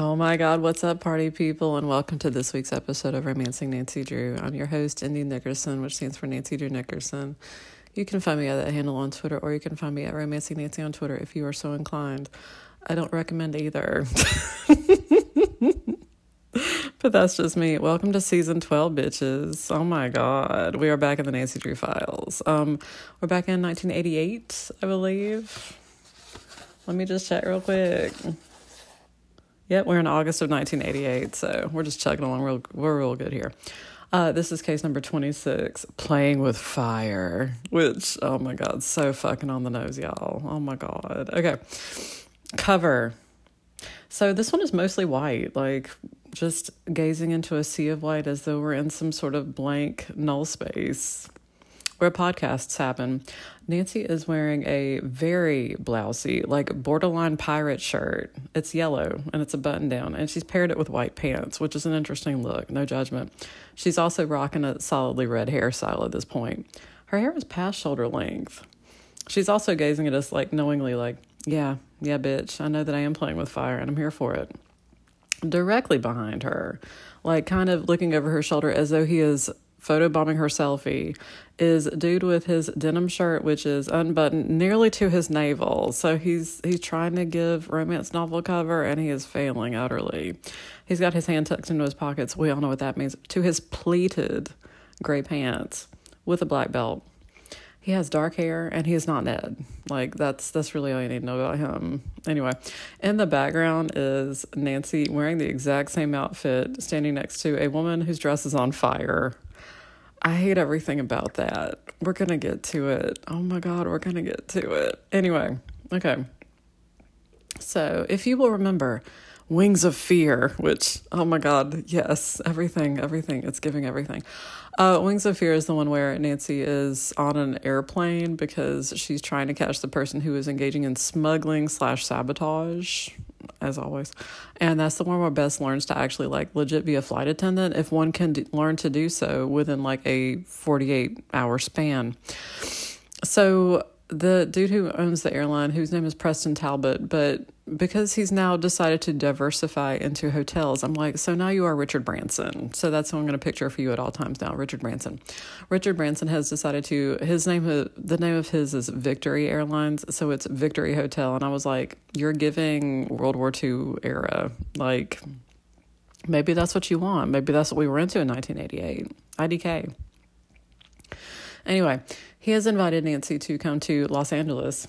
Oh my God, what's up, party people, and welcome to this week's episode of Romancing Nancy Drew. I'm your host, ND Nickerson, which stands for Nancy Drew Nickerson. You can find me at that handle on Twitter, or you can find me at Romancing Nancy on Twitter if you are so inclined. I don't recommend either. but that's just me. Welcome to season 12, bitches. Oh my God. We are back in the Nancy Drew files. Um, we're back in 1988, I believe. Let me just check real quick. Yep, we're in August of 1988, so we're just chugging along. Real, we're real good here. Uh, this is case number 26, Playing with Fire, which, oh my God, so fucking on the nose, y'all. Oh my God. Okay. Cover. So this one is mostly white, like just gazing into a sea of white as though we're in some sort of blank null space where podcasts happen. Nancy is wearing a very blousy, like borderline pirate shirt. It's yellow and it's a button down, and she's paired it with white pants, which is an interesting look, no judgment. She's also rocking a solidly red hairstyle at this point. Her hair is past shoulder length. She's also gazing at us like knowingly, like, yeah, yeah, bitch, I know that I am playing with fire and I'm here for it. Directly behind her, like kind of looking over her shoulder as though he is photobombing her selfie is a dude with his denim shirt which is unbuttoned nearly to his navel so he's he's trying to give romance novel cover and he is failing utterly he's got his hand tucked into his pockets we all know what that means to his pleated gray pants with a black belt he has dark hair and he is not Ned. Like that's that's really all you need to know about him. Anyway, in the background is Nancy wearing the exact same outfit, standing next to a woman whose dress is on fire. I hate everything about that. We're going to get to it. Oh my God, we're going to get to it. Anyway, okay. So, if you will remember, Wings of Fear, which, oh my God, yes, everything, everything, it's giving everything. Uh, Wings of Fear is the one where Nancy is on an airplane because she's trying to catch the person who is engaging in smuggling slash sabotage as always. And that's the one where Bess learns to actually like legit be a flight attendant if one can d- learn to do so within like a 48 hour span. So the dude who owns the airline, whose name is Preston Talbot, but because he's now decided to diversify into hotels, I'm like, so now you are Richard Branson. So that's who I'm going to picture for you at all times now, Richard Branson. Richard Branson has decided to his name, the name of his is Victory Airlines, so it's Victory Hotel, and I was like, you're giving World War II era, like maybe that's what you want. Maybe that's what we were into in 1988. IDK. Anyway, he has invited Nancy to come to Los Angeles,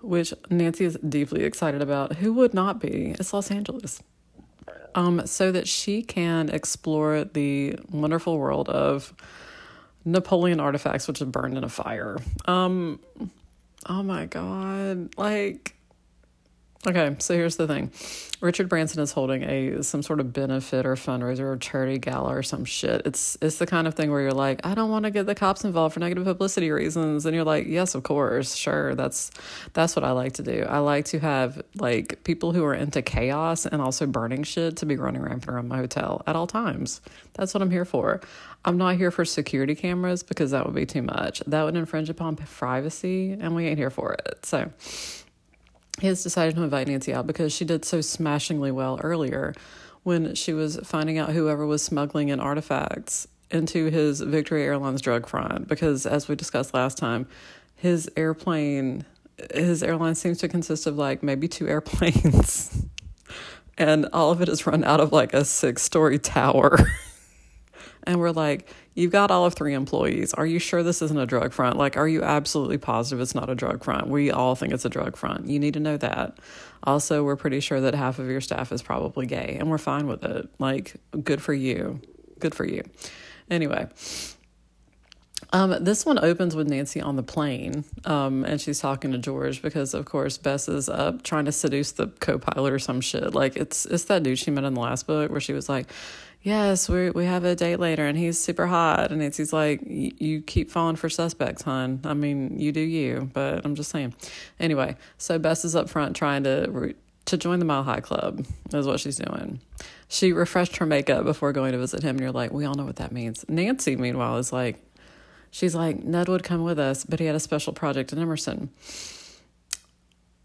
which Nancy is deeply excited about. Who would not be? It's Los Angeles. Um, so that she can explore the wonderful world of Napoleon artifacts, which are burned in a fire. Um, oh my God. Like, Okay, so here's the thing. Richard Branson is holding a some sort of benefit or fundraiser or charity gala or some shit. It's it's the kind of thing where you're like, I don't want to get the cops involved for negative publicity reasons, and you're like, yes, of course, sure. That's that's what I like to do. I like to have like people who are into chaos and also burning shit to be running rampant around my hotel at all times. That's what I'm here for. I'm not here for security cameras because that would be too much. That would infringe upon privacy, and we ain't here for it. So he has decided to invite Nancy out because she did so smashingly well earlier when she was finding out whoever was smuggling in artifacts into his Victory Airlines drug front. Because as we discussed last time, his airplane, his airline seems to consist of like maybe two airplanes, and all of it is run out of like a six story tower. and we're like, You've got all of three employees. Are you sure this isn't a drug front? Like, are you absolutely positive it's not a drug front? We all think it's a drug front. You need to know that. Also, we're pretty sure that half of your staff is probably gay, and we're fine with it. Like, good for you. Good for you. Anyway. Um, this one opens with Nancy on the plane, um, and she's talking to George because, of course, Bess is up trying to seduce the co-pilot or some shit. Like it's it's that dude she met in the last book where she was like, yes, we we have a date later, and he's super hot. And Nancy's like, you keep falling for suspects, hon. I mean, you do you, but I'm just saying. Anyway, so Bess is up front trying to to join the Mile High Club is what she's doing. She refreshed her makeup before going to visit him, and you're like, we all know what that means. Nancy, meanwhile, is like, she's like, Ned would come with us, but he had a special project in Emerson.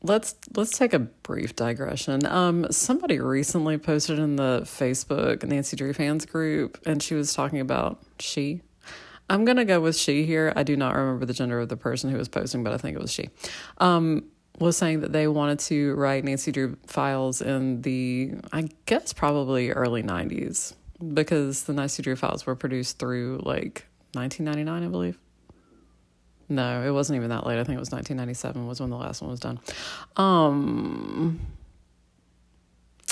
Let's let's take a brief digression. Um, somebody recently posted in the Facebook Nancy Drew fans group, and she was talking about she. I'm gonna go with she here. I do not remember the gender of the person who was posting, but I think it was she. Um, was saying that they wanted to write Nancy Drew files in the, I guess, probably early 90s because the Nancy Drew files were produced through like 1999, I believe. No, it wasn't even that late. I think it was 1997 was when the last one was done. Um,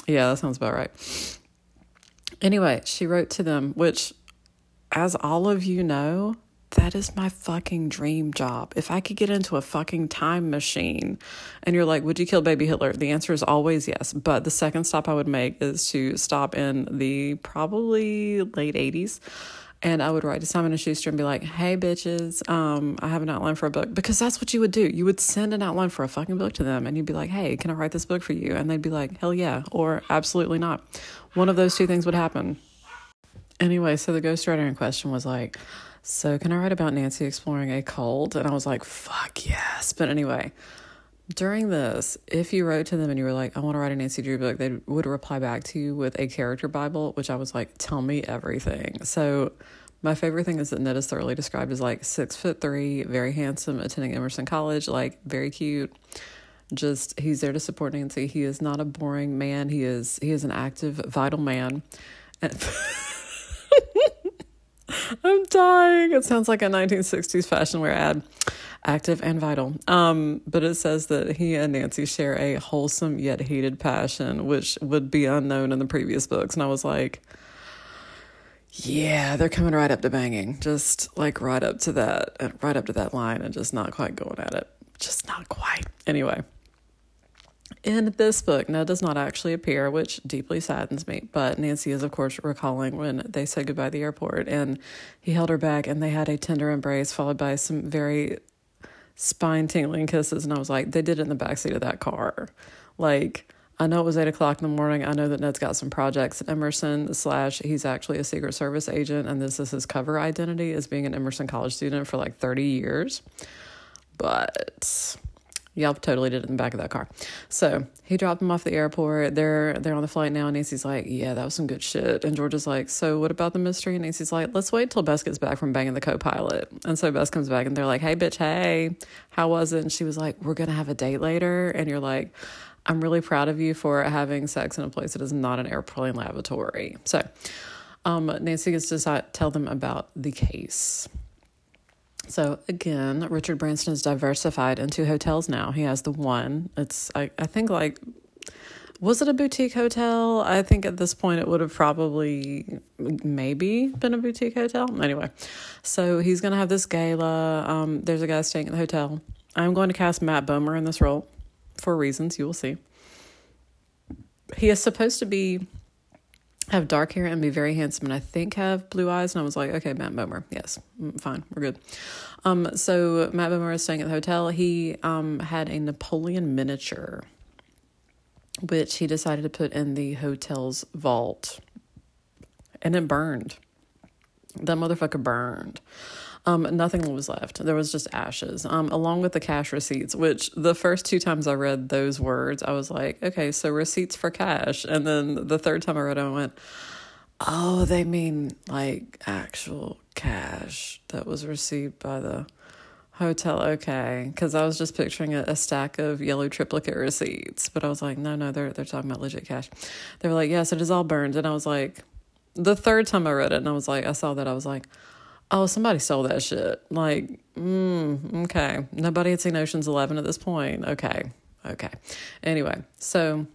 yeah, that sounds about right. Anyway, she wrote to them, which, as all of you know, that is my fucking dream job. If I could get into a fucking time machine and you're like, would you kill baby Hitler? The answer is always yes. But the second stop I would make is to stop in the probably late 80s and I would write to Simon and Schuster and be like, "Hey, bitches, um, I have an outline for a book," because that's what you would do. You would send an outline for a fucking book to them, and you'd be like, "Hey, can I write this book for you?" And they'd be like, "Hell yeah," or "Absolutely not." One of those two things would happen. Anyway, so the ghostwriter in question was like, "So can I write about Nancy exploring a cult?" And I was like, "Fuck yes!" But anyway, during this, if you wrote to them and you were like, I want to write a Nancy Drew book, they would reply back to you with a character Bible, which I was like, tell me everything. So my favorite thing is that Ned is thoroughly described as like six foot three, very handsome, attending Emerson College, like very cute. Just he's there to support Nancy. He is not a boring man. He is he is an active, vital man. And I'm dying. It sounds like a 1960s fashion wear ad active and vital. Um, but it says that he and Nancy share a wholesome yet heated passion, which would be unknown in the previous books. And I was like, yeah, they're coming right up to banging, just like right up to that, right up to that line, and just not quite going at it. Just not quite. Anyway. In this book, Ned does not actually appear, which deeply saddens me. But Nancy is, of course, recalling when they said goodbye at the airport and he held her back and they had a tender embrace, followed by some very spine tingling kisses. And I was like, they did it in the backseat of that car. Like, I know it was eight o'clock in the morning. I know that Ned's got some projects at Emerson, slash, he's actually a Secret Service agent, and this is his cover identity as being an Emerson college student for like 30 years. But Yelp totally did it in the back of that car. So he dropped him off the airport. They're they're on the flight now. And Nancy's like, yeah, that was some good shit. And George is like, so what about the mystery? And Nancy's like, let's wait till Bess gets back from banging the co-pilot. And so Bess comes back and they're like, hey, bitch, hey, how was it? And she was like, we're gonna have a date later. And you're like, I'm really proud of you for having sex in a place that is not an airplane lavatory. So um, Nancy gets to tell them about the case. So again, Richard Branson is diversified into hotels now. He has the one. It's I, I think like was it a boutique hotel? I think at this point it would have probably maybe been a boutique hotel. Anyway, so he's gonna have this gala. Um, there's a guy staying at the hotel. I'm going to cast Matt Bomer in this role for reasons you will see. He is supposed to be have dark hair and be very handsome and I think have blue eyes. And I was like, okay, Matt Bomer. Yes, mm, fine. We're good. Um, so Matt Bomer is staying at the hotel. He um, had a Napoleon miniature, which he decided to put in the hotel's vault. And it burned. That motherfucker burned. Um, nothing was left. There was just ashes, um, along with the cash receipts, which the first two times I read those words, I was like, okay, so receipts for cash. And then the third time I read it, I went, oh, they mean like actual cash that was received by the hotel. Okay. Because I was just picturing a, a, stack of yellow triplicate receipts, but I was like, no, no, they're, they're talking about legit cash. They were like, yes, it is all burned. And I was like, the third time I read it, and I was like, I saw that, I was like, oh, somebody stole that shit. Like, mm, okay. Nobody had seen Ocean's Eleven at this point. Okay. Okay. Anyway, so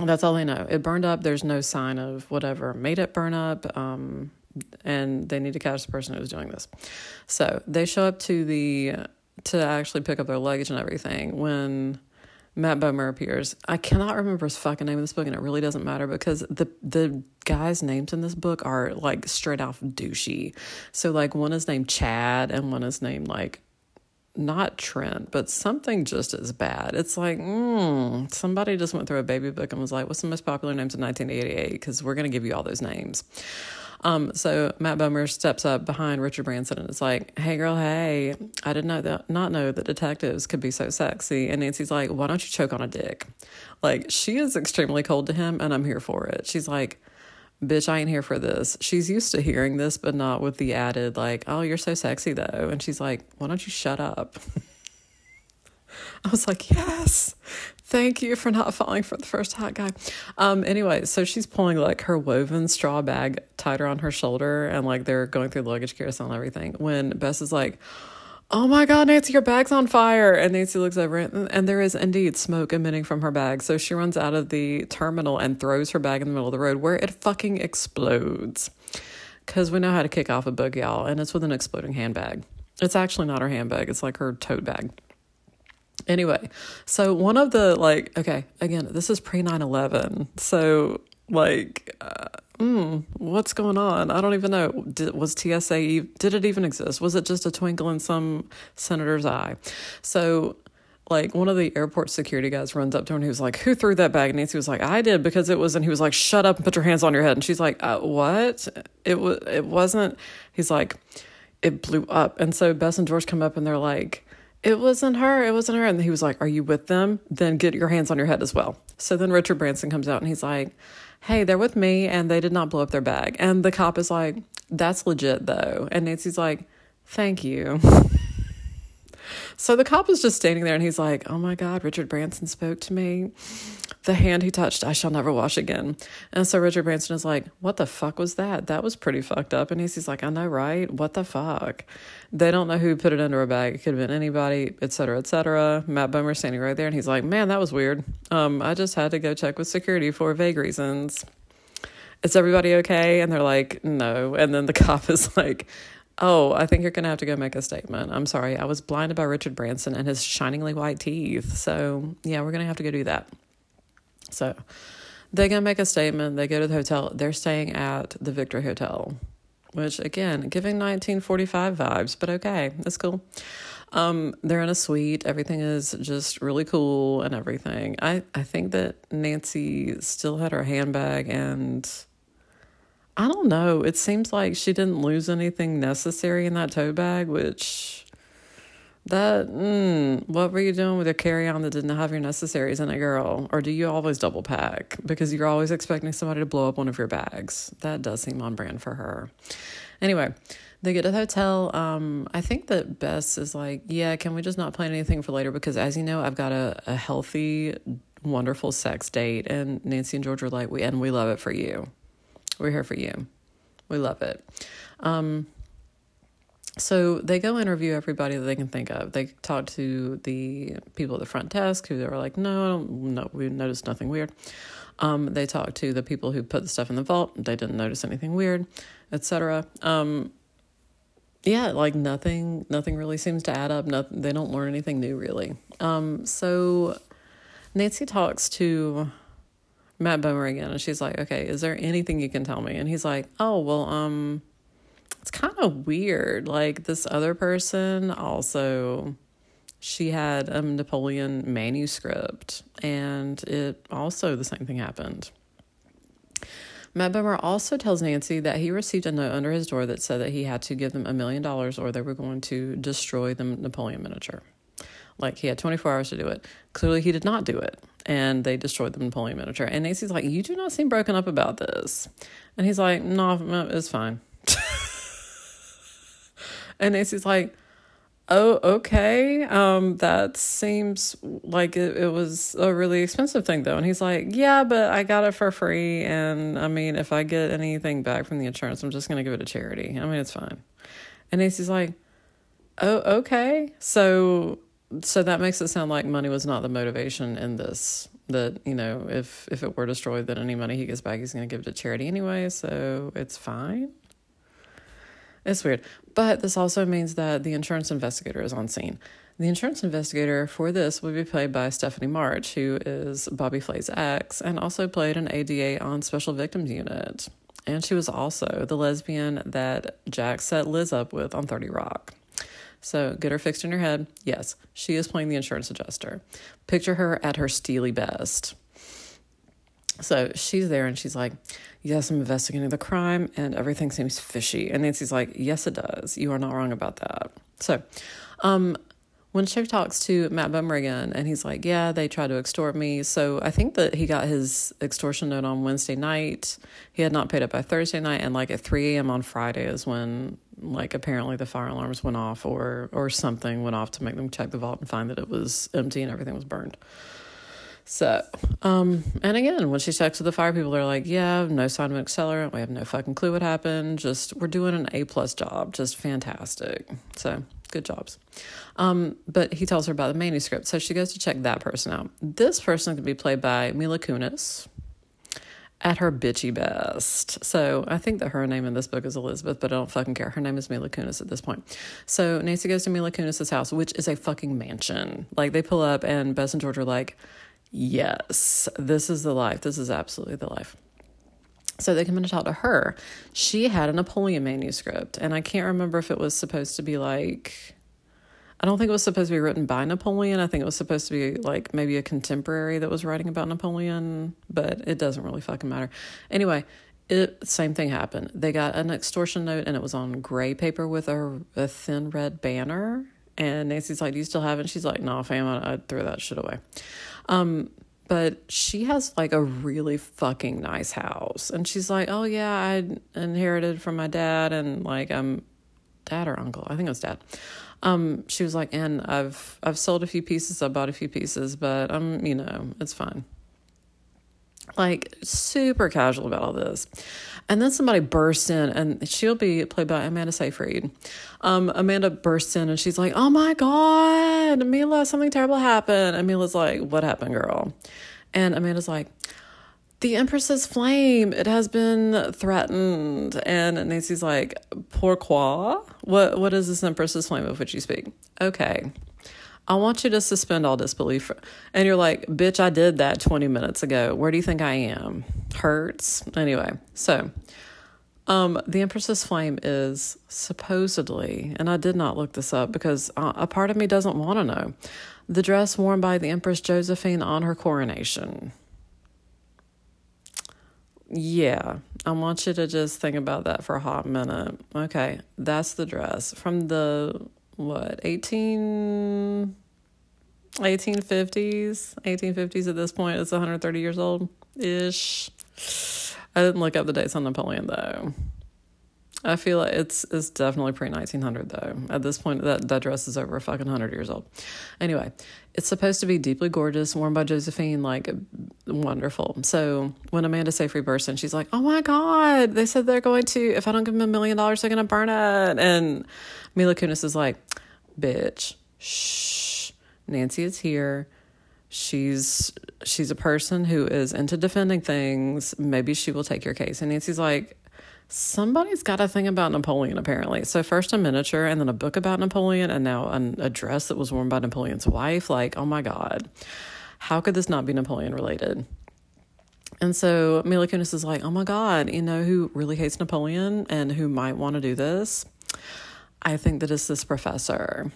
that's all they know. It burned up. There's no sign of whatever made it burn up. Um, and they need to catch the person who was doing this. So they show up to the to actually pick up their luggage and everything when Matt Bomer appears. I cannot remember his fucking name in this book, and it really doesn't matter because the the guys' names in this book are like straight off douchey. So like one is named Chad, and one is named like not Trent, but something just as bad. It's like, mm, somebody just went through a baby book and was like, what's the most popular names in 1988? Because we're going to give you all those names. Um, so Matt Bomer steps up behind Richard Branson and it's like, "Hey, girl, hey, I did not that, not know that detectives could be so sexy." And Nancy's like, "Why don't you choke on a dick?" Like she is extremely cold to him, and I'm here for it. She's like, "Bitch, I ain't here for this." She's used to hearing this, but not with the added like, "Oh, you're so sexy though," and she's like, "Why don't you shut up?" I was like, yes, thank you for not falling for the first hot guy. Um, anyway, so she's pulling like her woven straw bag tighter on her shoulder, and like they're going through the luggage carousel and everything. When Bess is like, Oh my God, Nancy, your bag's on fire. And Nancy looks over and, and there is indeed smoke emitting from her bag. So she runs out of the terminal and throws her bag in the middle of the road where it fucking explodes. Because we know how to kick off a book, y'all, and it's with an exploding handbag. It's actually not her handbag, it's like her tote bag. Anyway, so one of the like, okay, again, this is pre 9 11. So, like, uh, mm, what's going on? I don't even know. Did, was TSA, did it even exist? Was it just a twinkle in some senator's eye? So, like one of the airport security guys runs up to her and he was like, "Who threw that bag?" And Nancy was like, "I did because it was." And he was like, "Shut up and put your hands on your head." And she's like, uh, "What? It was. It wasn't." He's like, "It blew up." And so Bess and George come up and they're like, it wasn't her. It wasn't her. And he was like, Are you with them? Then get your hands on your head as well. So then Richard Branson comes out and he's like, Hey, they're with me and they did not blow up their bag. And the cop is like, That's legit though. And Nancy's like, Thank you. So the cop is just standing there and he's like, Oh my God, Richard Branson spoke to me. The hand he touched, I shall never wash again. And so Richard Branson is like, What the fuck was that? That was pretty fucked up. And he's like, I know, right? What the fuck? They don't know who put it under a bag. It could have been anybody, et cetera, et cetera. Matt Bomer standing right there and he's like, Man, that was weird. Um, I just had to go check with security for vague reasons. Is everybody okay? And they're like, No. And then the cop is like, Oh, I think you're going to have to go make a statement. I'm sorry. I was blinded by Richard Branson and his shiningly white teeth. So, yeah, we're going to have to go do that. So, they go make a statement. They go to the hotel. They're staying at the Victory Hotel, which, again, giving 1945 vibes, but okay, that's cool. Um, they're in a suite. Everything is just really cool and everything. I, I think that Nancy still had her handbag and I don't know. It seems like she didn't lose anything necessary in that tote bag, which that mm, what were you doing with your carry on that didn't have your necessaries in it, girl? Or do you always double pack because you're always expecting somebody to blow up one of your bags? That does seem on brand for her. Anyway, they get to the hotel. Um, I think that Bess is like, yeah, can we just not plan anything for later? Because as you know, I've got a, a healthy, wonderful sex date, and Nancy and George are like, we and we love it for you. We're here for you. We love it. Um, so they go interview everybody that they can think of. They talk to the people at the front desk who they're like, no, no, we noticed nothing weird. Um, they talk to the people who put the stuff in the vault. They didn't notice anything weird, etc. Um, yeah, like nothing, nothing really seems to add up. Nothing, they don't learn anything new really. Um, so Nancy talks to Matt Bomer again, and she's like, "Okay, is there anything you can tell me?" And he's like, "Oh, well, um, it's kind of weird. Like this other person also." She had a Napoleon manuscript, and it also the same thing happened. Matt Bomer also tells Nancy that he received a note under his door that said that he had to give them a million dollars or they were going to destroy the Napoleon miniature. Like he had 24 hours to do it. Clearly, he did not do it and they destroyed the Napoleon miniature. And Nancy's like, You do not seem broken up about this. And he's like, No, it's fine. and Nancy's like, Oh, okay. Um, that seems like it, it was a really expensive thing though. And he's like, Yeah, but I got it for free. And I mean, if I get anything back from the insurance, I'm just going to give it to charity. I mean, it's fine. And Nancy's like, Oh, okay. So so that makes it sound like money was not the motivation in this that you know if if it were destroyed then any money he gets back he's going to give to charity anyway so it's fine it's weird but this also means that the insurance investigator is on scene the insurance investigator for this will be played by Stephanie March, who is Bobby Flay's ex, and also played an ADA on Special Victims Unit. And she was also the lesbian that Jack set Liz up with on 30 Rock. So get her fixed in your head. Yes, she is playing the insurance adjuster. Picture her at her steely best. So she's there and she's like, Yes, I'm investigating the crime and everything seems fishy. And Nancy's like, Yes, it does. You are not wrong about that. So, um, when Chick talks to Matt Bomer again, and he's like, Yeah, they tried to extort me. So I think that he got his extortion note on Wednesday night. He had not paid up by Thursday night, and like at 3 a.m. on Friday is when like apparently the fire alarms went off or or something went off to make them check the vault and find that it was empty and everything was burned. So, um, and again, when she checks with the fire people, they're like, yeah, no sign of an accelerant. We have no fucking clue what happened. Just, we're doing an A plus job. Just fantastic. So, good jobs. Um, but he tells her about the manuscript. So she goes to check that person out. This person could be played by Mila Kunis at her bitchy best. So I think that her name in this book is Elizabeth, but I don't fucking care. Her name is Mila Kunis at this point. So Nancy goes to Mila Kunis's house, which is a fucking mansion. Like they pull up and Bess and George are like, yes, this is the life. This is absolutely the life. So they come in to talk to her. She had a Napoleon manuscript, and I can't remember if it was supposed to be like. I don't think it was supposed to be written by Napoleon. I think it was supposed to be like maybe a contemporary that was writing about Napoleon, but it doesn't really fucking matter. Anyway, it same thing happened. They got an extortion note and it was on gray paper with a, a thin red banner. And Nancy's like, "Do you still have it?" She's like, "No, fam, I'd throw that shit away." Um, but she has like a really fucking nice house. And she's like, oh, yeah, I inherited from my dad, and like, I'm dad or uncle. I think it was dad. Um, she was like, and I've I've sold a few pieces, I bought a few pieces, but I'm, you know, it's fine. Like super casual about all this. And then somebody bursts in, and she'll be played by Amanda Seyfried. Um, Amanda bursts in, and she's like, "Oh my god, Mila, something terrible happened." And Mila's like, "What happened, girl?" And Amanda's like, "The Empress's flame. It has been threatened." And Nancy's like, "Pourquoi? What? What is this Empress's flame of which you speak?" Okay. I want you to suspend all disbelief. And you're like, bitch, I did that 20 minutes ago. Where do you think I am? Hurts. Anyway, so um, the Empress's Flame is supposedly, and I did not look this up because uh, a part of me doesn't want to know, the dress worn by the Empress Josephine on her coronation. Yeah, I want you to just think about that for a hot minute. Okay, that's the dress. From the what 18 1850s 1850s at this point it's 130 years old ish. I didn't look up the dates on napoleon though. I feel like it's it's definitely pre-1900 though. At this point that that dress is over a fucking 100 years old. Anyway it's supposed to be deeply gorgeous worn by josephine like wonderful so when amanda seyfried burst in she's like oh my god they said they're going to if i don't give them a million dollars they're going to burn it and Mila Kunis is like, bitch, shh. Nancy is here. She's she's a person who is into defending things. Maybe she will take your case. And Nancy's like, somebody's got a thing about Napoleon apparently. So first a miniature and then a book about Napoleon and now an, a dress that was worn by Napoleon's wife. Like, oh my God. How could this not be Napoleon related? And so Mila Kunis is like, oh my God, you know who really hates Napoleon and who might want to do this? I think that it's this professor.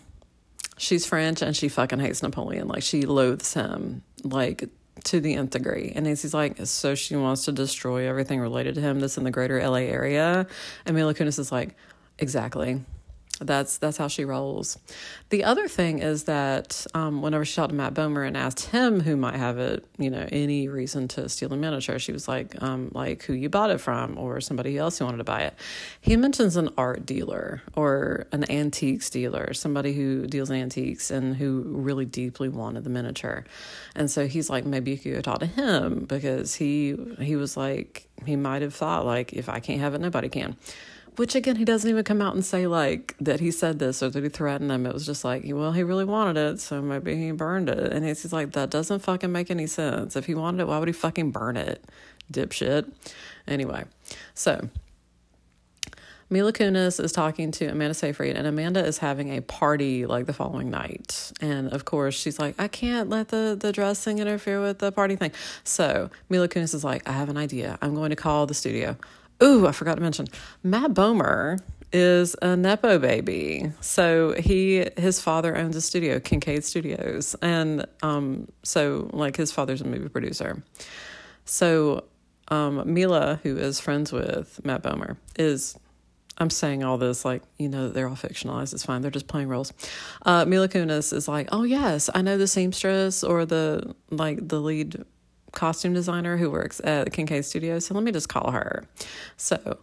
She's French and she fucking hates Napoleon. Like she loathes him like to the nth degree. And Nancy's like, so she wants to destroy everything related to him that's in the greater LA area. And Mila Kunis is like, exactly. That's that's how she rolls. The other thing is that um, whenever she talked to Matt Bomer and asked him who might have it, you know, any reason to steal a miniature, she was like, um, like who you bought it from or somebody else who wanted to buy it. He mentions an art dealer or an antiques dealer, somebody who deals in antiques and who really deeply wanted the miniature. And so he's like, maybe you could go talk to him because he he was like he might have thought like if I can't have it, nobody can. Which again, he doesn't even come out and say like that he said this or that he threatened them. It was just like, well, he really wanted it, so maybe he burned it. And he's like, that doesn't fucking make any sense. If he wanted it, why would he fucking burn it, dipshit? Anyway, so Mila Kunis is talking to Amanda Seyfried, and Amanda is having a party like the following night. And of course, she's like, I can't let the, the dressing interfere with the party thing. So Mila Kunis is like, I have an idea. I'm going to call the studio. Ooh, I forgot to mention Matt Bomer is a nepo baby. So he his father owns a studio, Kincaid Studios, and um, so like his father's a movie producer. So um, Mila, who is friends with Matt Bomer, is I'm saying all this like you know they're all fictionalized. It's fine. They're just playing roles. Uh, Mila Kunis is like, oh yes, I know the seamstress or the like the lead costume designer who works at Kincaid Studios. So let me just call her. So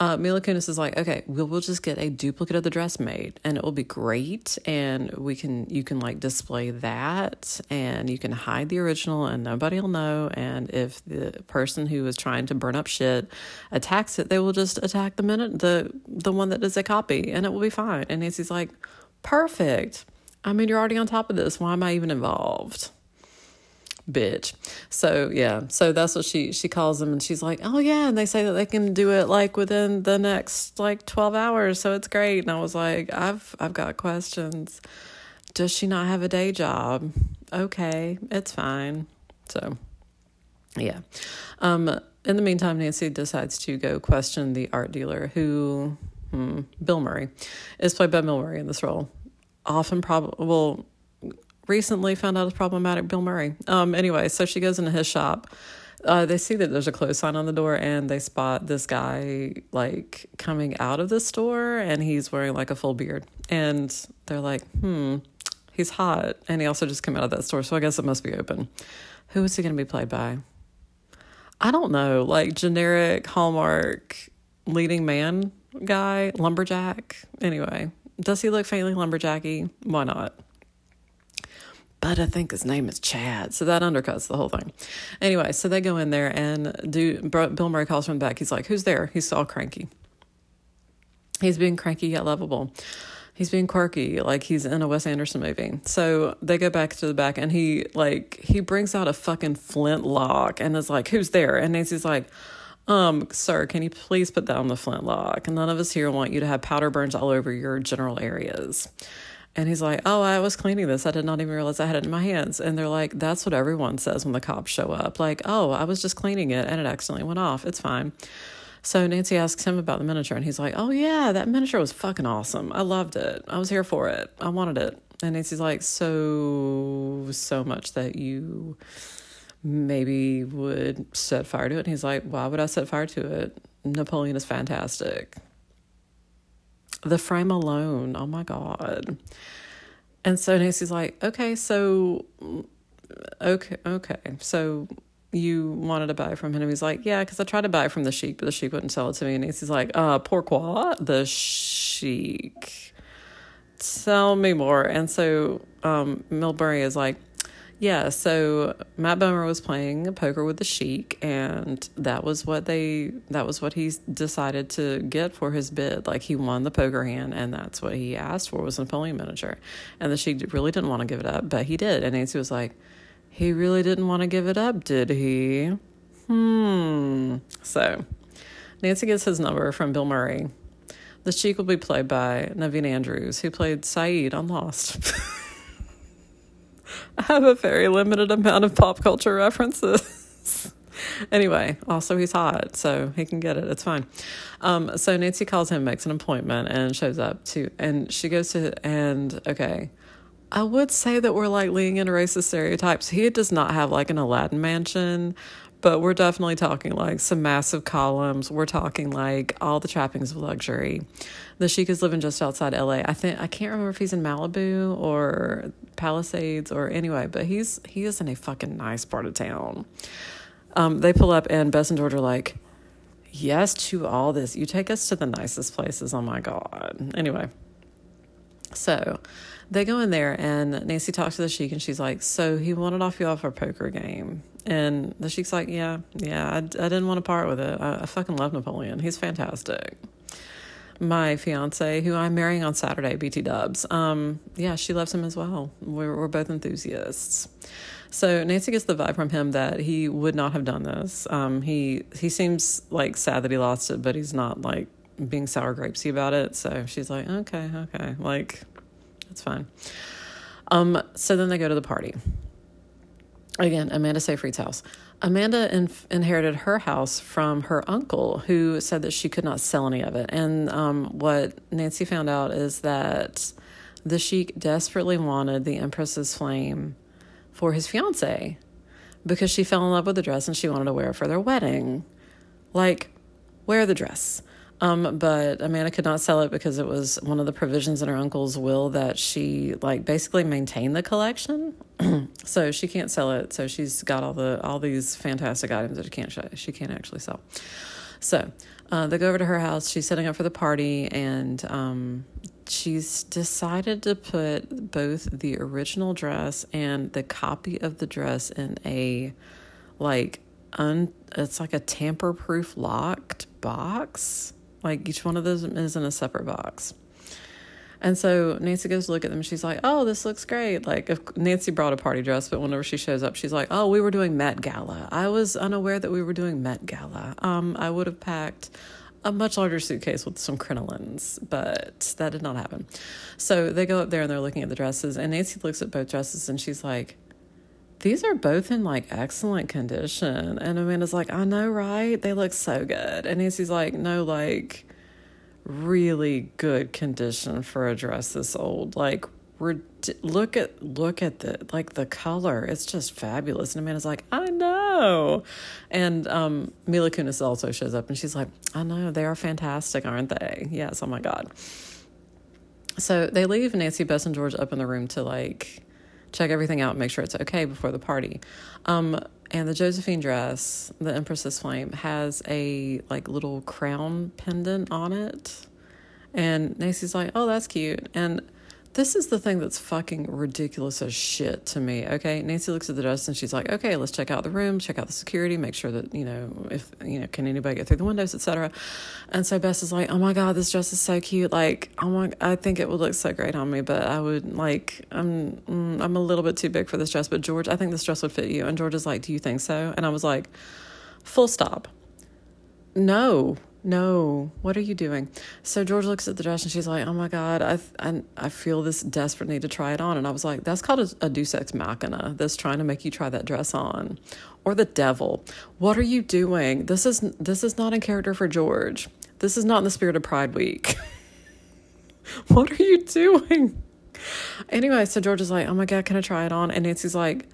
uh, Mila Kunis is like, okay, we'll, we'll just get a duplicate of the dress made and it will be great. And we can, you can like display that and you can hide the original and nobody will know. And if the person who is trying to burn up shit attacks it, they will just attack the minute, the, the one that does a copy and it will be fine. And Nancy's like, perfect. I mean, you're already on top of this. Why am I even involved? Bitch. So yeah, so that's what she she calls them, and she's like, oh yeah, and they say that they can do it like within the next like twelve hours, so it's great. And I was like, I've I've got questions. Does she not have a day job? Okay, it's fine. So yeah. Um. In the meantime, Nancy decides to go question the art dealer who. Hmm, Bill Murray is played by Bill Murray in this role. Often, probably, well, recently found out it's problematic Bill Murray. Um, anyway, so she goes into his shop. Uh, they see that there's a close sign on the door and they spot this guy like coming out of the store and he's wearing like a full beard. And they're like, hmm, he's hot. And he also just came out of that store. So I guess it must be open. Who is he going to be played by? I don't know. Like generic Hallmark leading man guy, lumberjack. Anyway, does he look faintly lumberjacky? Why not? But I think his name is Chad. So that undercuts the whole thing. Anyway, so they go in there and do Bill Murray calls from the back. He's like, Who's there? He's all cranky. He's being cranky yet lovable. He's being quirky, like he's in a Wes Anderson movie. So they go back to the back and he like he brings out a fucking flintlock and is like, Who's there? And Nancy's like, um, sir, can you please put down the flintlock? And none of us here want you to have powder burns all over your general areas. And he's like, Oh, I was cleaning this. I did not even realize I had it in my hands. And they're like, That's what everyone says when the cops show up. Like, Oh, I was just cleaning it and it accidentally went off. It's fine. So Nancy asks him about the miniature and he's like, Oh, yeah, that miniature was fucking awesome. I loved it. I was here for it. I wanted it. And Nancy's like, So, so much that you maybe would set fire to it. And he's like, Why would I set fire to it? Napoleon is fantastic the frame alone, oh my God. And so Nancy's like, okay, so, okay, okay. So you wanted to buy from him? And he's like, yeah, because I tried to buy from the Sheik, but the Sheik wouldn't sell it to me. And Nancy's like, uh, pourquoi? The Sheik. Tell me more. And so um, Bill Murray is like, yeah, so Matt Bomer was playing poker with the Sheik, and that was what they that was what he decided to get for his bid. Like he won the poker hand, and that's what he asked for was a Napoleon miniature. And the Sheik really didn't want to give it up, but he did. And Nancy was like, "He really didn't want to give it up, did he?" Hmm. So Nancy gets his number from Bill Murray. The Sheik will be played by Naveen Andrews, who played Sayid on Lost. I have a very limited amount of pop culture references. anyway, also he's hot, so he can get it. It's fine. Um, so Nancy calls him, makes an appointment, and shows up to, and she goes to, and okay. I would say that we're like leaning into racist stereotypes. He does not have like an Aladdin mansion, but we're definitely talking like some massive columns. We're talking like all the trappings of luxury. The Sheik is living just outside LA. I think I can't remember if he's in Malibu or Palisades or anyway, but he's he is in a fucking nice part of town. Um, they pull up and Bess and George are like, Yes to all this. You take us to the nicest places. Oh my God. Anyway. So they go in there and Nancy talks to the Sheik and she's like, So he wanted off you off our poker game. And the Sheik's like, Yeah, yeah, I, I didn't want to part with it. I, I fucking love Napoleon. He's fantastic. My fiance, who I'm marrying on Saturday, BT Dubs, um, yeah, she loves him as well. We're, we're both enthusiasts. So Nancy gets the vibe from him that he would not have done this. Um, he he seems like sad that he lost it, but he's not like being sour grapesy about it. So she's like, okay, okay, like it's fine. Um, so then they go to the party. Again, Amanda Seyfried's house. Amanda in- inherited her house from her uncle, who said that she could not sell any of it. And um, what Nancy found out is that the Sheik desperately wanted the Empress's flame for his fiance because she fell in love with the dress and she wanted to wear it for their wedding. Like, wear the dress. Um, but Amanda could not sell it because it was one of the provisions in her uncle's will that she like basically maintain the collection. so she can't sell it. So she's got all the all these fantastic items that she can't show, she can't actually sell. So uh, they go over to her house. She's setting up for the party, and um, she's decided to put both the original dress and the copy of the dress in a like un it's like a tamper proof locked box like each one of those is in a separate box. And so Nancy goes to look at them. She's like, "Oh, this looks great." Like if Nancy brought a party dress, but whenever she shows up, she's like, "Oh, we were doing Met Gala. I was unaware that we were doing Met Gala. Um, I would have packed a much larger suitcase with some crinolines, but that did not happen." So they go up there and they're looking at the dresses, and Nancy looks at both dresses and she's like, these are both in like excellent condition. And Amanda's like, I know, right? They look so good. And Nancy's like, no, like really good condition for a dress this old. Like, we're look at look at the like the color. It's just fabulous. And Amanda's like, I know. And um, Mila Kunis also shows up and she's like, I know, they are fantastic, aren't they? Yes, oh my God. So they leave Nancy, Bess, and George up in the room to like check everything out, make sure it's okay before the party. Um, and the Josephine dress, the Empress's Flame, has a like little crown pendant on it. And Nancy's like, "Oh, that's cute." And this is the thing that's fucking ridiculous as shit to me. Okay, Nancy looks at the dress and she's like, "Okay, let's check out the room, check out the security, make sure that you know if you know can anybody get through the windows, etc." And so Bess is like, "Oh my god, this dress is so cute! Like, oh my, I think it would look so great on me, but I would like, I'm, mm, I'm a little bit too big for this dress, but George, I think this dress would fit you." And George is like, "Do you think so?" And I was like, "Full stop." No, no, what are you doing? So George looks at the dress and she's like, oh my God, I, I, I feel this desperate need to try it on. And I was like, that's called a, a deus ex machina that's trying to make you try that dress on. Or the devil. What are you doing? This is, this is not in character for George. This is not in the spirit of Pride Week. what are you doing? Anyway, so George is like, oh my God, can I try it on? And Nancy's like,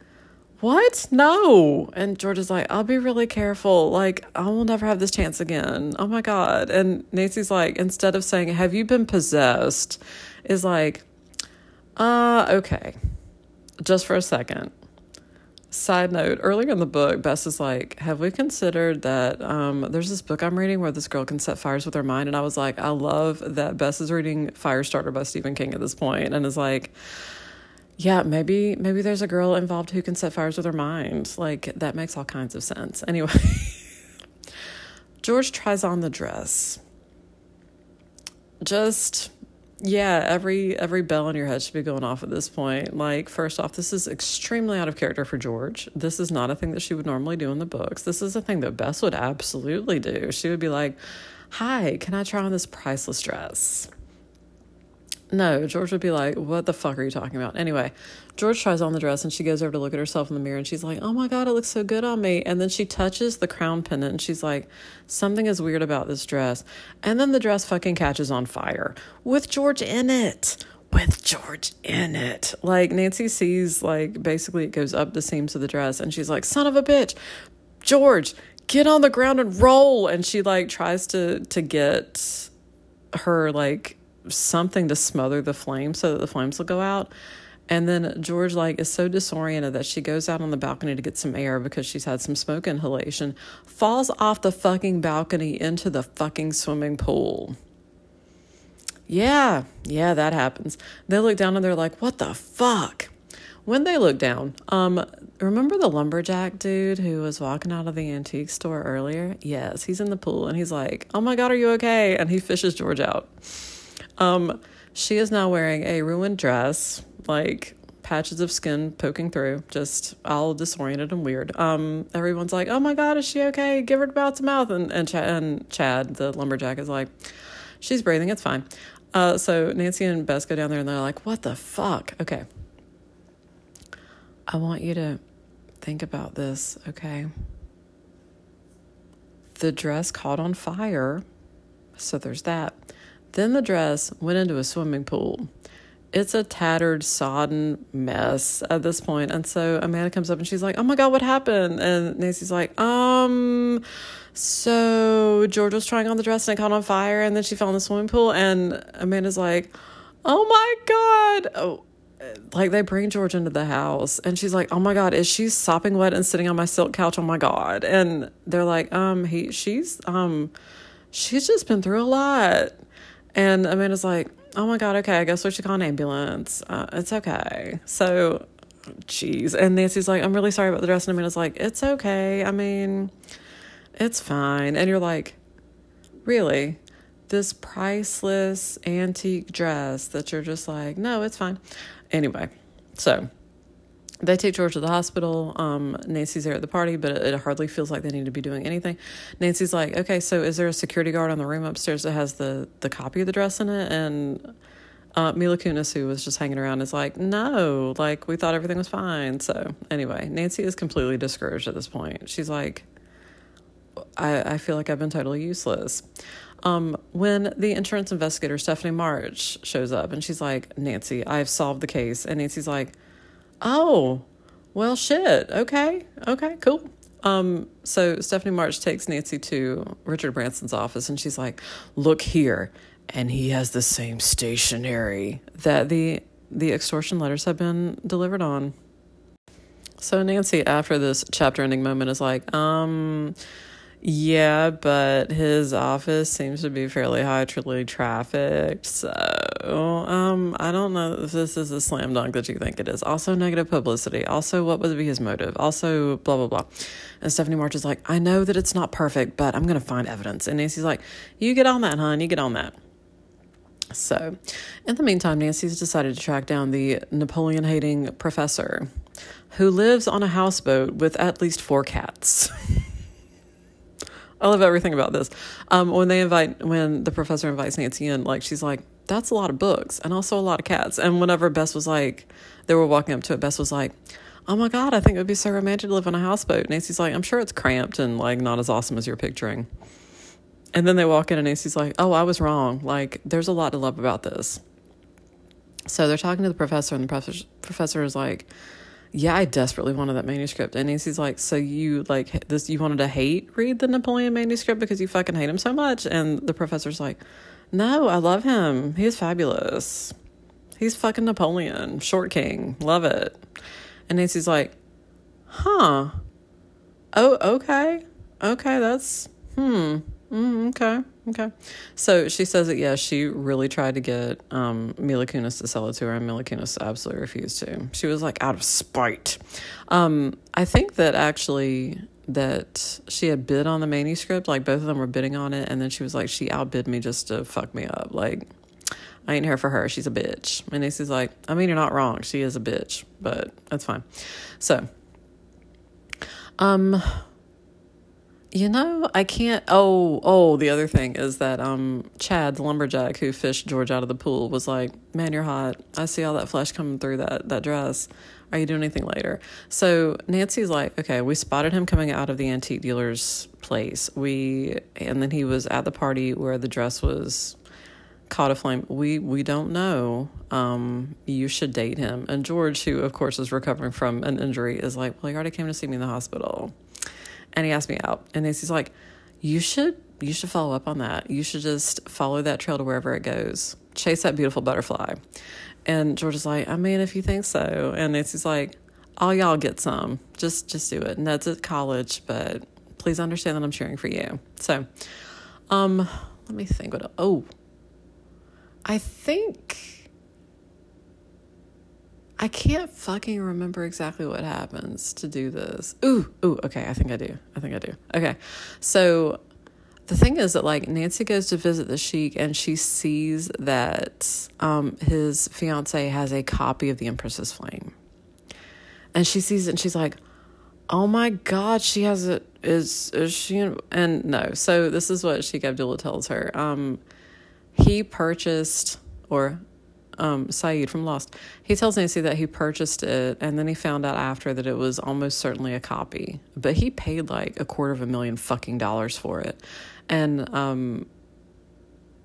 what? No. And George is like, I'll be really careful. Like, I will never have this chance again. Oh my God. And Nancy's like, instead of saying, Have you been possessed? is like, uh, okay. Just for a second. Side note, earlier in the book, Bess is like, Have we considered that um, there's this book I'm reading where this girl can set fires with her mind? And I was like, I love that Bess is reading Firestarter by Stephen King at this point and is like, yeah, maybe maybe there's a girl involved who can set fires with her mind. Like that makes all kinds of sense. Anyway, George tries on the dress. Just yeah, every every bell in your head should be going off at this point. Like first off, this is extremely out of character for George. This is not a thing that she would normally do in the books. This is a thing that Bess would absolutely do. She would be like, "Hi, can I try on this priceless dress?" No, George would be like, What the fuck are you talking about? Anyway, George tries on the dress and she goes over to look at herself in the mirror and she's like, Oh my God, it looks so good on me. And then she touches the crown pendant and she's like, Something is weird about this dress. And then the dress fucking catches on fire with George in it. With George in it. Like Nancy sees, like, basically it goes up the seams of the dress and she's like, Son of a bitch, George, get on the ground and roll. And she, like, tries to, to get her, like, something to smother the flames so that the flames will go out. And then George like is so disoriented that she goes out on the balcony to get some air because she's had some smoke inhalation, falls off the fucking balcony into the fucking swimming pool. Yeah, yeah, that happens. They look down and they're like, "What the fuck?" When they look down, um, remember the lumberjack dude who was walking out of the antique store earlier? Yes, he's in the pool and he's like, "Oh my god, are you okay?" And he fishes George out. Um, she is now wearing a ruined dress, like patches of skin poking through, just all disoriented and weird. Um, everyone's like, "Oh my god, is she okay? Give her about some mouth." And and Chad, and Chad, the lumberjack, is like, "She's breathing. It's fine." Uh, so Nancy and Bess go down there and they're like, "What the fuck?" Okay, I want you to think about this. Okay, the dress caught on fire. So there's that. Then the dress went into a swimming pool. It's a tattered, sodden mess at this point. And so Amanda comes up and she's like, Oh my God, what happened? And Nancy's like, Um, so George was trying on the dress and it caught on fire and then she fell in the swimming pool. And Amanda's like, Oh my God. Oh, like they bring George into the house and she's like, "Oh my god, is she sopping wet and sitting on my silk couch? Oh my god!" And they're like, "Um, he, she's, um, she's just been through a lot." And Amanda's like, "Oh my god, okay, I guess we should call an ambulance. Uh, it's okay." So, jeez. And Nancy's like, "I'm really sorry about the dress," and Amanda's like, "It's okay. I mean, it's fine." And you're like, "Really?" This priceless antique dress that you're just like, no, it's fine. Anyway, so they take George to the hospital. Um, Nancy's there at the party, but it, hardly feels like they need to be doing anything. Nancy's like, okay, so is there a security guard on the room upstairs that has the the copy of the dress in it? And uh, Mila Kunis, who was just hanging around, is like, no, like we thought everything was fine. So anyway, Nancy is completely discouraged at this point. She's like, I, I feel like I've been totally useless. Um, when the insurance investigator, Stephanie March, shows up and she's like, Nancy, I've solved the case. And Nancy's like, oh, well, shit. Okay. Okay, cool. Um, so Stephanie March takes Nancy to Richard Branson's office and she's like, look here. And he has the same stationery that the the extortion letters have been delivered on. So Nancy, after this chapter ending moment, is like, um, yeah, but his office seems to be fairly highly trafficked. So, um, I don't know if this is a slam dunk that you think it is. Also, negative publicity. Also, what would be his motive? Also, blah, blah, blah. And Stephanie March is like, I know that it's not perfect, but I'm going to find evidence. And Nancy's like, You get on that, hon. You get on that. So, in the meantime, Nancy's decided to track down the Napoleon hating professor who lives on a houseboat with at least four cats. I love everything about this. Um, when they invite, when the professor invites Nancy in, like she's like, "That's a lot of books and also a lot of cats." And whenever Bess was like, they were walking up to it, Bess was like, "Oh my god, I think it would be so romantic to live on a houseboat." Nancy's like, "I'm sure it's cramped and like not as awesome as you're picturing." And then they walk in, and Nancy's like, "Oh, I was wrong. Like, there's a lot to love about this." So they're talking to the professor, and the professor professor is like yeah, I desperately wanted that manuscript. And Nancy's like, so you like this, you wanted to hate read the Napoleon manuscript because you fucking hate him so much? And the professor's like, no, I love him. He is fabulous. He's fucking Napoleon, short king. Love it. And Nancy's like, huh. Oh, okay. Okay, that's, hmm. Mm, okay. Okay. So she says that, yeah, she really tried to get um, Mila Kunis to sell it to her, and Mila Kunis absolutely refused to. She was like out of spite. Um, I think that actually that she had bid on the manuscript, like both of them were bidding on it, and then she was like, she outbid me just to fuck me up. Like, I ain't here for her. She's a bitch. And Nancy's like, I mean, you're not wrong. She is a bitch, but that's fine. So, um, you know, I can't. Oh, oh, the other thing is that um, Chad, the lumberjack who fished George out of the pool, was like, "Man, you're hot. I see all that flesh coming through that that dress. Are you doing anything later?" So Nancy's like, "Okay, we spotted him coming out of the antique dealer's place. We and then he was at the party where the dress was caught aflame. We we don't know. Um, you should date him." And George, who of course is recovering from an injury, is like, "Well, he already came to see me in the hospital." And he asked me out. And he's like, "You should you should follow up on that. You should just follow that trail to wherever it goes. Chase that beautiful butterfly." And George is like, "I mean, if you think so." And Nancy's like, "All y'all get some. Just just do it." And that's at college, but please understand that I'm cheering for you. So, um, let me think. What? Oh, I think I can't fucking remember exactly what happens to do this. Ooh, ooh, okay, I think I do. I think I do. Okay. So the thing is that like Nancy goes to visit the sheik and she sees that um his fiance has a copy of the Empress's Flame. And she sees it and she's like, "Oh my god, she has it is is she in? and no. So this is what Sheik Abdullah tells her. Um he purchased or um, Sayid from Lost, he tells Nancy that he purchased it and then he found out after that it was almost certainly a copy. But he paid like a quarter of a million fucking dollars for it. And um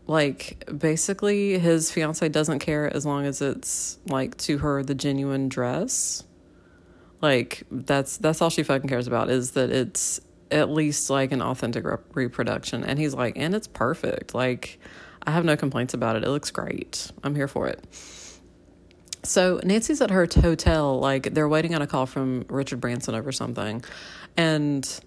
like basically his fiance doesn't care as long as it's like to her the genuine dress. Like that's that's all she fucking cares about is that it's at least like an authentic rep- reproduction. And he's like, and it's perfect. Like I have no complaints about it. It looks great. I'm here for it. So Nancy's at her hotel, like they're waiting on a call from Richard Branson over something, and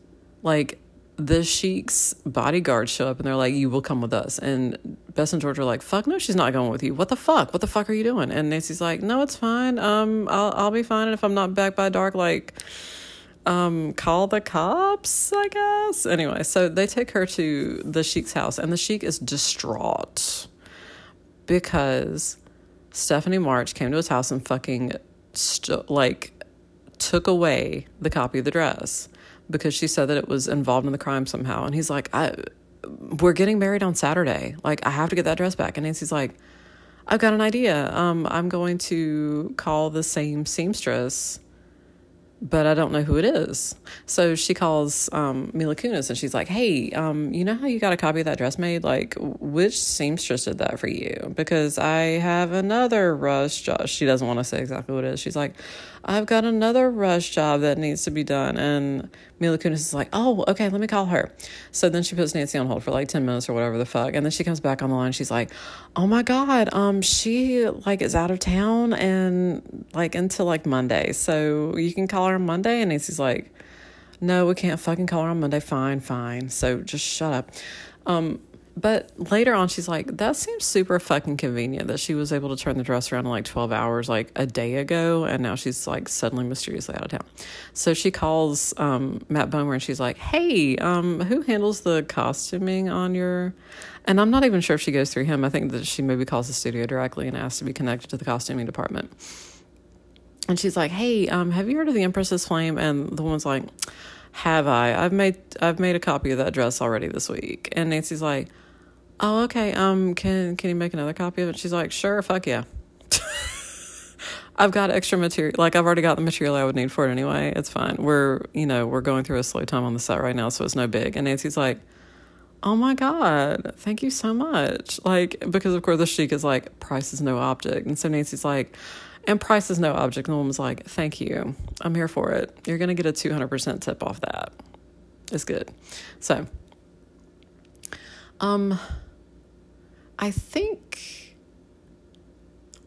like the sheik's bodyguards show up and they're like, "You will come with us." And Bess and George are like, "Fuck no, she's not going with you. What the fuck? What the fuck are you doing?" And Nancy's like, "No, it's fine. Um, I'll I'll be fine. And if I'm not back by dark, like." Um call the cops i guess? Anyway so they take her to the sheik's house and the sheik is distraught because stephanie march came to his house and fucking st- like took away the copy of the dress because she said that it was involved in the crime somehow. And he's like i we're getting married on saturday. Like i have to get that dress back. And nancy's like i've got an idea. Um i'm going to call the same seamstress but I don't know who it is. So she calls um, Mila Kunis and she's like, Hey, um, you know how you got a copy of that dress made? Like, which seamstress did that for you? Because I have another rush. She doesn't want to say exactly what it is. She's like, I've got another rush job that needs to be done. And Mila Kunis is like, oh, okay, let me call her. So then she puts Nancy on hold for like 10 minutes or whatever the fuck. And then she comes back on the line. She's like, oh my God, um, she like is out of town and like until like Monday. So you can call her on Monday. And Nancy's like, no, we can't fucking call her on Monday. Fine, fine. So just shut up. Um, but later on, she's like, that seems super fucking convenient that she was able to turn the dress around in like 12 hours, like a day ago. And now she's like suddenly mysteriously out of town. So she calls um, Matt Bomer and she's like, hey, um, who handles the costuming on your. And I'm not even sure if she goes through him. I think that she maybe calls the studio directly and asks to be connected to the costuming department. And she's like, hey, um, have you heard of the Empress's Flame? And the woman's like, have I? I've made I've made a copy of that dress already this week. And Nancy's like, oh okay um can can you make another copy of it? She's like sure fuck yeah. I've got extra material like i've already got the material i would need for it anyway. It's fine. We're you know we're going through a slow time on the set right now so it's no big. And nancy's like oh my god thank you so much. Like because of course the sheik is like price is no object. And so nancy's like and price is no object. And the woman's like thank you. I'm here for it. You're gonna get a 200% tip off that. It's good. So um I think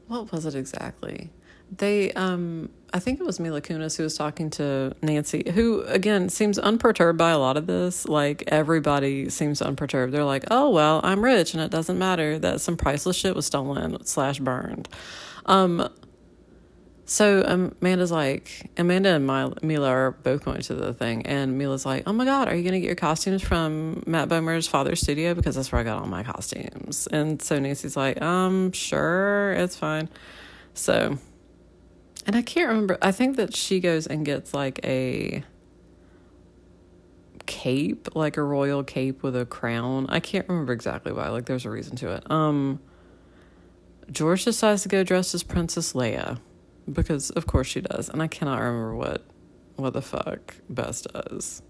what was it exactly? They um I think it was Mila Kunis who was talking to Nancy, who again seems unperturbed by a lot of this. Like everybody seems unperturbed. They're like, "Oh well, I'm rich, and it doesn't matter that some priceless shit was stolen slash burned." Um, so Amanda's like, Amanda and Mila are both going to the thing, and Mila's like, "Oh my god, are you gonna get your costumes from Matt Bomer's father's studio? Because that's where I got all my costumes." And so Nancy's like, "Um, sure, it's fine." So, and I can't remember. I think that she goes and gets like a cape, like a royal cape with a crown. I can't remember exactly why. Like, there's a reason to it. Um, George decides to go dressed as Princess Leia because of course she does, and I cannot remember what what the fuck Bess does.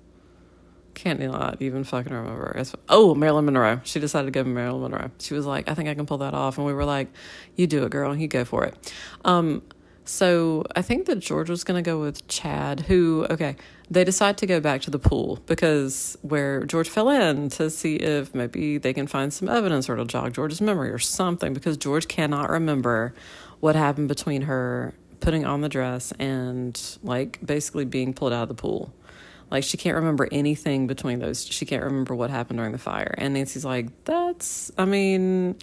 Can't not even fucking remember. It's, oh, Marilyn Monroe. She decided to go Marilyn Monroe. She was like, I think I can pull that off, and we were like, You do it, girl. You go for it. Um, so I think that George was going to go with Chad, who, okay, they decide to go back to the pool because where George fell in to see if maybe they can find some evidence or it'll jog George's memory or something because George cannot remember what happened between her putting on the dress and like basically being pulled out of the pool. Like she can't remember anything between those. She can't remember what happened during the fire. And Nancy's like, that's, I mean,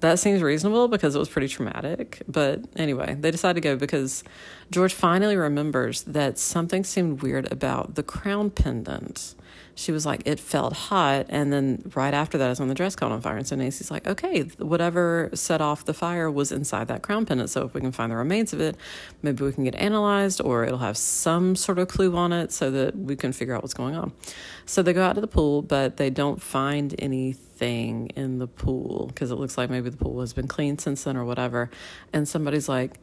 that seems reasonable because it was pretty traumatic. But anyway, they decide to go because George finally remembers that something seemed weird about the crown pendant she was like, it felt hot. And then right after that is when the dress caught on fire. And so Nancy's like, okay, whatever set off the fire was inside that crown pendant. So if we can find the remains of it, maybe we can get analyzed or it'll have some sort of clue on it so that we can figure out what's going on. So they go out to the pool, but they don't find anything in the pool because it looks like maybe the pool has been cleaned since then or whatever. And somebody's like,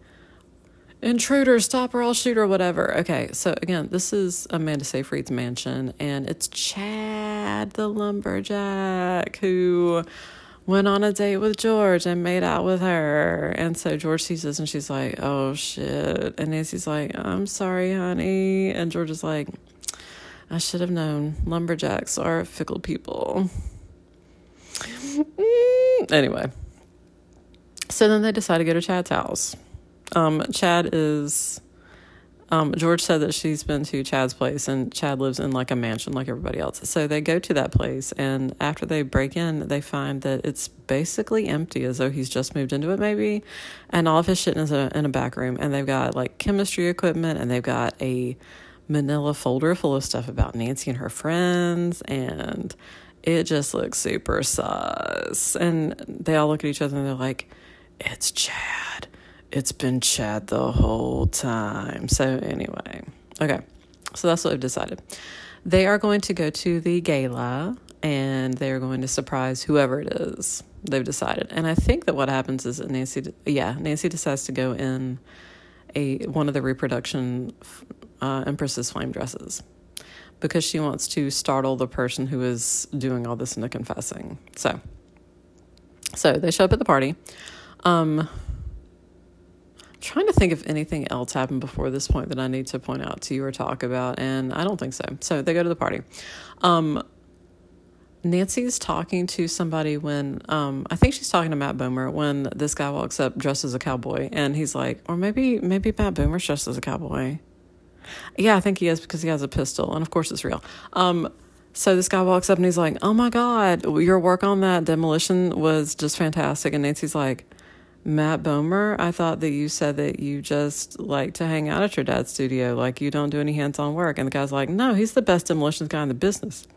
intruder, stop or I'll shoot or whatever. Okay, so again, this is Amanda Seyfried's mansion, and it's Chad the lumberjack who went on a date with George and made out with her. And so George sees this and she's like, oh shit. And Nancy's like, I'm sorry, honey. And George is like, I should have known. Lumberjacks are fickle people. anyway. So then they decide to go to Chad's house. Um, Chad is. Um, George said that she's been to Chad's place, and Chad lives in like a mansion like everybody else. So they go to that place, and after they break in, they find that it's basically empty, as though he's just moved into it, maybe. And all of his shit is in a, in a back room, and they've got like chemistry equipment, and they've got a manila folder full of stuff about Nancy and her friends, and it just looks super sus. And they all look at each other and they're like, "It's Chad." It's been Chad the whole time. So, anyway, okay. So that's what I've decided. They are going to go to the gala and they are going to surprise whoever it is they've decided. And I think that what happens is that Nancy, yeah, Nancy decides to go in a one of the reproduction uh, Empress's flame dresses because she wants to startle the person who is doing all this into confessing. So, so they show up at the party. Um, trying to think if anything else happened before this point that I need to point out to you or talk about, and I don't think so. So they go to the party. Um, Nancy's talking to somebody when um, I think she's talking to Matt Bomer when this guy walks up dressed as a cowboy, and he's like, or maybe maybe Matt Bomer's dressed as a cowboy. Yeah, I think he is because he has a pistol, and of course it's real. Um, so this guy walks up and he's like, "Oh my God, your work on that demolition was just fantastic," and Nancy's like Matt Bomer, I thought that you said that you just like to hang out at your dad's studio, like you don't do any hands on work. And the guy's like, no, he's the best demolitions guy in the business.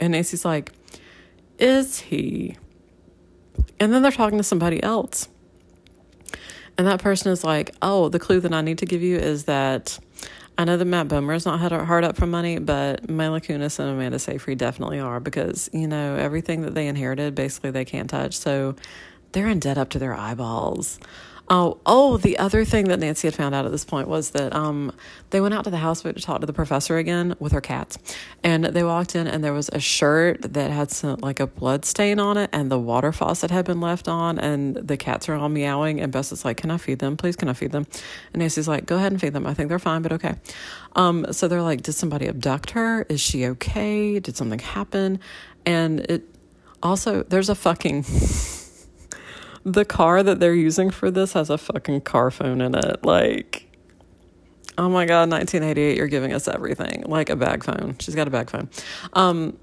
And Nancy's like, is he? And then they're talking to somebody else. And that person is like, oh, the clue that I need to give you is that I know that Matt Bomer is not hard up for money, but Mila Kunis and Amanda Seyfried definitely are because, you know, everything that they inherited, basically they can't touch. So they're in debt up to their eyeballs. Oh, oh, the other thing that Nancy had found out at this point was that um, they went out to the houseboat to talk to the professor again with her cats. And they walked in and there was a shirt that had some like a blood stain on it and the water faucet had been left on and the cats are all meowing and Bess is like, Can I feed them? Please can I feed them? And Nancy's like, Go ahead and feed them. I think they're fine, but okay. Um, so they're like, Did somebody abduct her? Is she okay? Did something happen? And it also there's a fucking the car that they're using for this has a fucking car phone in it. Like, oh my god, 1988, you're giving us everything. Like a bag phone. She's got a bag phone. Um,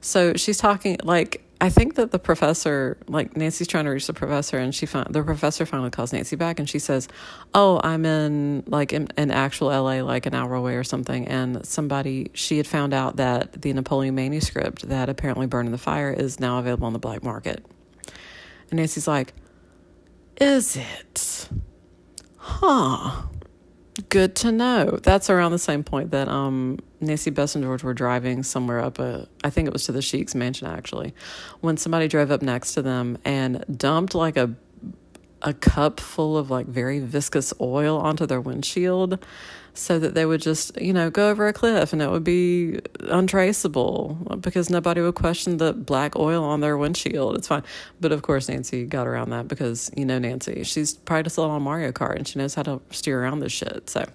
so she's talking like I think that the professor, like Nancy's trying to reach the professor, and she found the professor finally calls Nancy back, and she says, "Oh, I'm in like in, in actual LA, like an hour away or something." And somebody she had found out that the Napoleon manuscript that apparently burned in the fire is now available on the black market. And Nancy's like, is it? Huh. Good to know. That's around the same point that um, Nancy Bess and George were driving somewhere up a, I think it was to the Sheik's mansion actually, when somebody drove up next to them and dumped like a a cup full of like very viscous oil onto their windshield so that they would just, you know, go over a cliff and it would be untraceable because nobody would question the black oil on their windshield. It's fine. But of course, Nancy got around that because, you know, Nancy, she's practiced a lot on Mario Kart and she knows how to steer around this shit. So,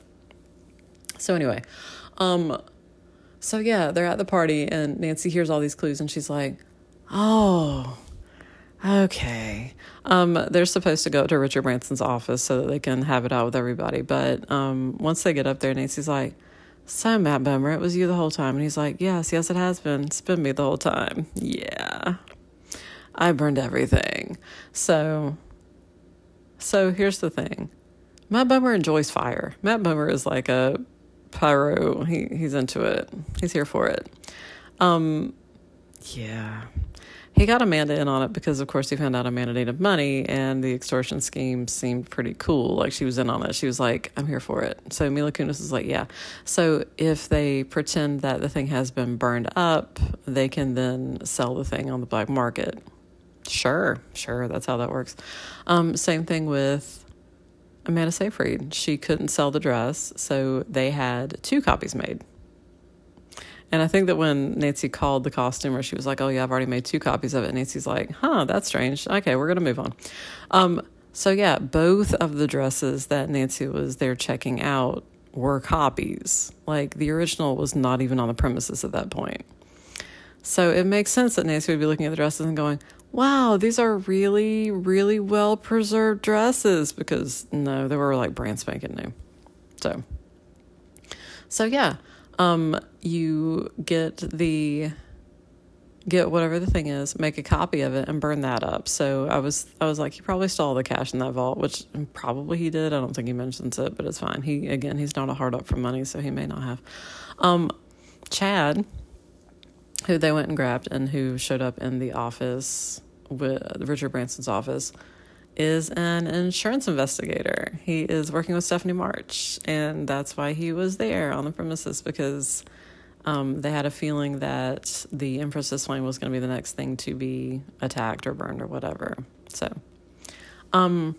so anyway, um, so yeah, they're at the party and Nancy hears all these clues and she's like, oh, Okay. Um, they're supposed to go to Richard Branson's office so that they can have it out with everybody. But um, once they get up there, Nancy's like, So, Matt Bomer, it was you the whole time. And he's like, Yes, yes, it has been. It's been me the whole time. Yeah. I burned everything. So, so here's the thing Matt Bomer enjoys fire. Matt Bomer is like a pyro, he, he's into it, he's here for it. Um, yeah. He got Amanda in on it because, of course, he found out Amanda needed money and the extortion scheme seemed pretty cool. Like, she was in on it. She was like, I'm here for it. So Mila Kunis is like, yeah. So if they pretend that the thing has been burned up, they can then sell the thing on the black market. Sure, sure. That's how that works. Um, same thing with Amanda Seyfried. She couldn't sell the dress, so they had two copies made. And I think that when Nancy called the costumer, she was like, "Oh yeah, I've already made two copies of it." And Nancy's like, "Huh, that's strange. Okay, we're gonna move on." Um, so yeah, both of the dresses that Nancy was there checking out were copies. Like the original was not even on the premises at that point. So it makes sense that Nancy would be looking at the dresses and going, wow, these are really, really well preserved dresses because no, they were like brand spanking new. So, so yeah, um, you get the get whatever the thing is, make a copy of it, and burn that up. So I was I was like, he probably stole the cash in that vault, which probably he did. I don't think he mentions it, but it's fine. He again, he's not a hard up for money, so he may not have. Um, Chad, who they went and grabbed, and who showed up in the office with Richard Branson's office is an insurance investigator. He is working with Stephanie March, and that's why he was there on the premises because um, they had a feeling that the Empress's Flame was going to be the next thing to be attacked or burned or whatever. So, um,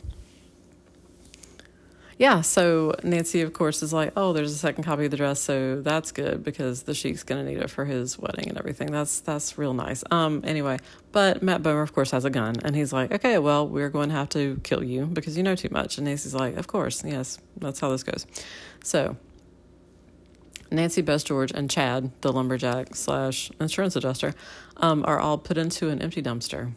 yeah, so Nancy, of course, is like, oh, there's a second copy of the dress, so that's good because the sheik's gonna need it for his wedding and everything. That's that's real nice. Um, anyway, but Matt Bomer, of course, has a gun, and he's like, okay, well, we're going to have to kill you because you know too much. And Nancy's like, of course, yes, that's how this goes. So Nancy, Bess George, and Chad, the lumberjack slash insurance adjuster, um, are all put into an empty dumpster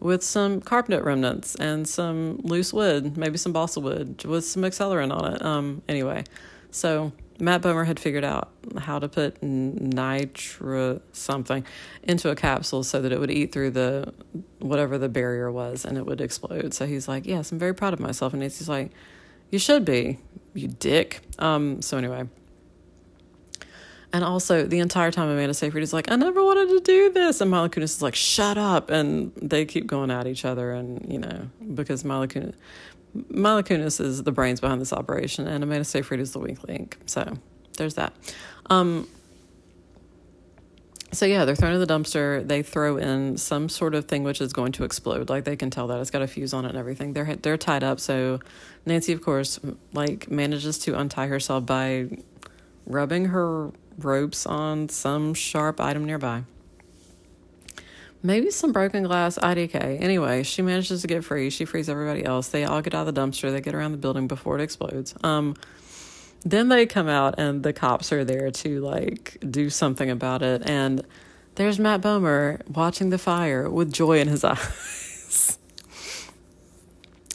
with some carpet remnants and some loose wood, maybe some balsa wood with some accelerant on it. Um, anyway, so Matt Bomer had figured out how to put nitra something into a capsule so that it would eat through the whatever the barrier was and it would explode. So he's like, "Yes, I'm very proud of myself." And Nancy's like, "You should be, you dick." Um, so anyway, and also, the entire time Amanda Seyfried is like, I never wanted to do this. And Mila Kunis is like, shut up. And they keep going at each other. And, you know, because Mila Kunis, Mila Kunis is the brains behind this operation, and Amanda Seyfried is the weak link. So there's that. Um, so yeah, they're thrown in the dumpster. They throw in some sort of thing which is going to explode. Like they can tell that it's got a fuse on it and everything. They're they're tied up. So Nancy, of course, like manages to untie herself by rubbing her ropes on some sharp item nearby. Maybe some broken glass IDK. Anyway, she manages to get free. She frees everybody else. They all get out of the dumpster. They get around the building before it explodes. Um, then they come out and the cops are there to like do something about it. And there's Matt Bomer watching the fire with joy in his eyes.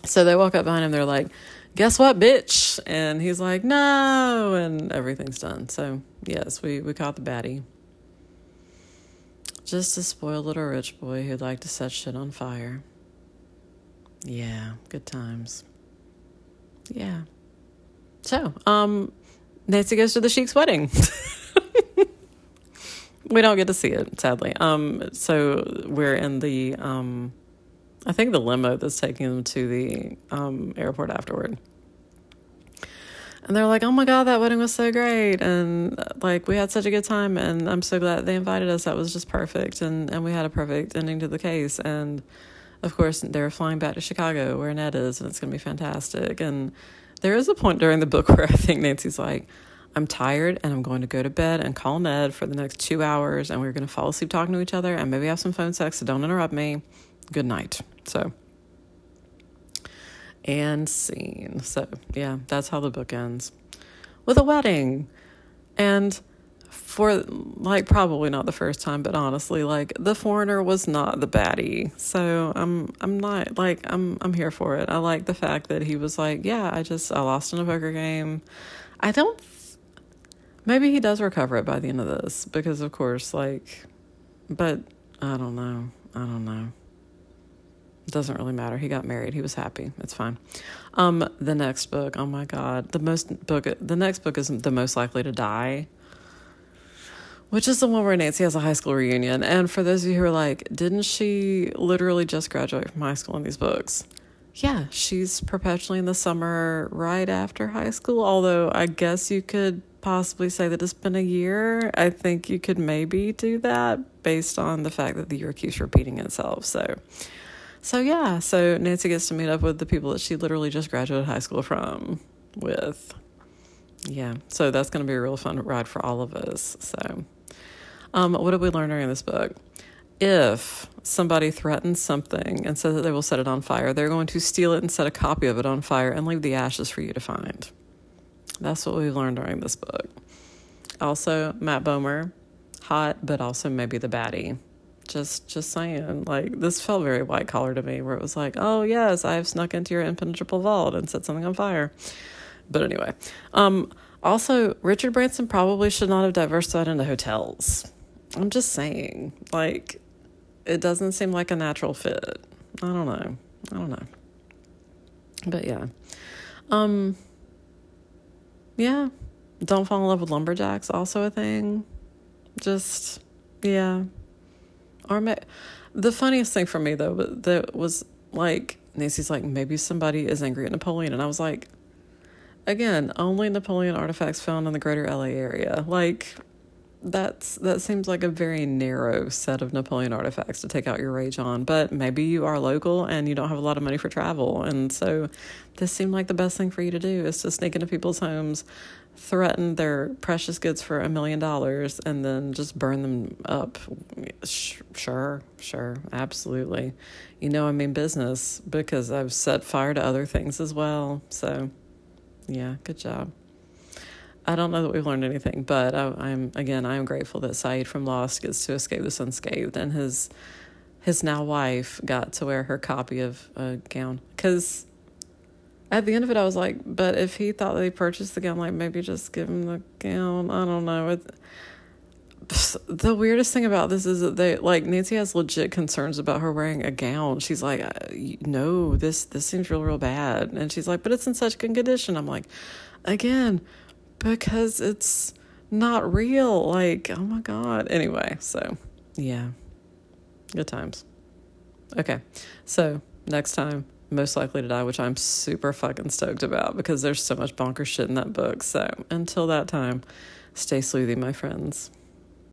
so they walk up behind him. They're like, guess what, bitch? And he's like, no, and everything's done. So, yes, we, we caught the baddie. Just a spoiled little rich boy who'd like to set shit on fire. Yeah, good times. Yeah. So, um, Nancy goes to the Sheik's wedding. we don't get to see it, sadly. Um, so we're in the um I think the limo that's taking them to the um, airport afterward. And they're like, oh my God, that wedding was so great. And like, we had such a good time. And I'm so glad they invited us. That was just perfect. And, and we had a perfect ending to the case. And of course, they're flying back to Chicago where Ned is. And it's going to be fantastic. And there is a point during the book where I think Nancy's like, I'm tired and I'm going to go to bed and call Ned for the next two hours. And we're going to fall asleep talking to each other and maybe have some phone sex. So don't interrupt me. Good night. So, and scene. So, yeah, that's how the book ends with a wedding. And for like probably not the first time, but honestly, like the foreigner was not the baddie. So I'm I'm not like I'm I'm here for it. I like the fact that he was like, yeah, I just I lost in a poker game. I don't. Maybe he does recover it by the end of this because, of course, like, but I don't know. I don't know doesn't really matter. He got married. He was happy. It's fine. Um, the next book. Oh my God, the most book. The next book is the most likely to die. which is the one where Nancy has a high school reunion. And for those of you who are like, didn't she literally just graduate from high school in these books? Yeah, she's perpetually in the summer right after high school, although I guess you could possibly say that it's been a year. I think you could maybe do that based on the fact that the year keeps repeating itself. So, so yeah, so Nancy gets to meet up with the people that she literally just graduated high school from with. Yeah, so that's going to be a real fun ride for all of us. So, um, what did we learn during this book? If somebody threatens something and says that they will set it on fire, they're going to steal it and set a copy of it on fire and leave the ashes for you to find. That's what we've learned during this book. Also, Matt Bomer, hot, but also maybe the baddie. Just, just saying. Like this felt very white collar to me, where it was like, "Oh yes, I've snuck into your impenetrable vault and set something on fire." But anyway, um, also Richard Branson probably should not have diversified into hotels. I'm just saying, like, it doesn't seem like a natural fit. I don't know. I don't know. But yeah. Um yeah. Don't fall in love with lumberjacks also a thing. Just yeah. Or may, the funniest thing for me though that was like Nancy's like maybe somebody is angry at Napoleon and I was like again, only Napoleon artifacts found in the greater LA area. Like that's that seems like a very narrow set of Napoleon artifacts to take out your rage on. But maybe you are local and you don't have a lot of money for travel, and so this seemed like the best thing for you to do is to sneak into people's homes, threaten their precious goods for a million dollars, and then just burn them up. Sure, sure, absolutely. You know, I mean business because I've set fire to other things as well. So, yeah, good job. I don't know that we've learned anything, but I, am again I am grateful that Sayid from Lost gets to escape this unscathed, and his his now wife got to wear her copy of a gown. Because at the end of it, I was like, but if he thought they purchased the gown, like maybe just give him the gown. I don't know. The weirdest thing about this is that they like Nancy has legit concerns about her wearing a gown. She's like, uh, "No, this this seems real real bad," and she's like, "But it's in such good condition." I'm like, again because it's not real. Like, oh my God. Anyway, so yeah, good times. Okay, so next time, most likely to die, which I'm super fucking stoked about because there's so much bonker shit in that book. So until that time, stay sleuthy, my friends.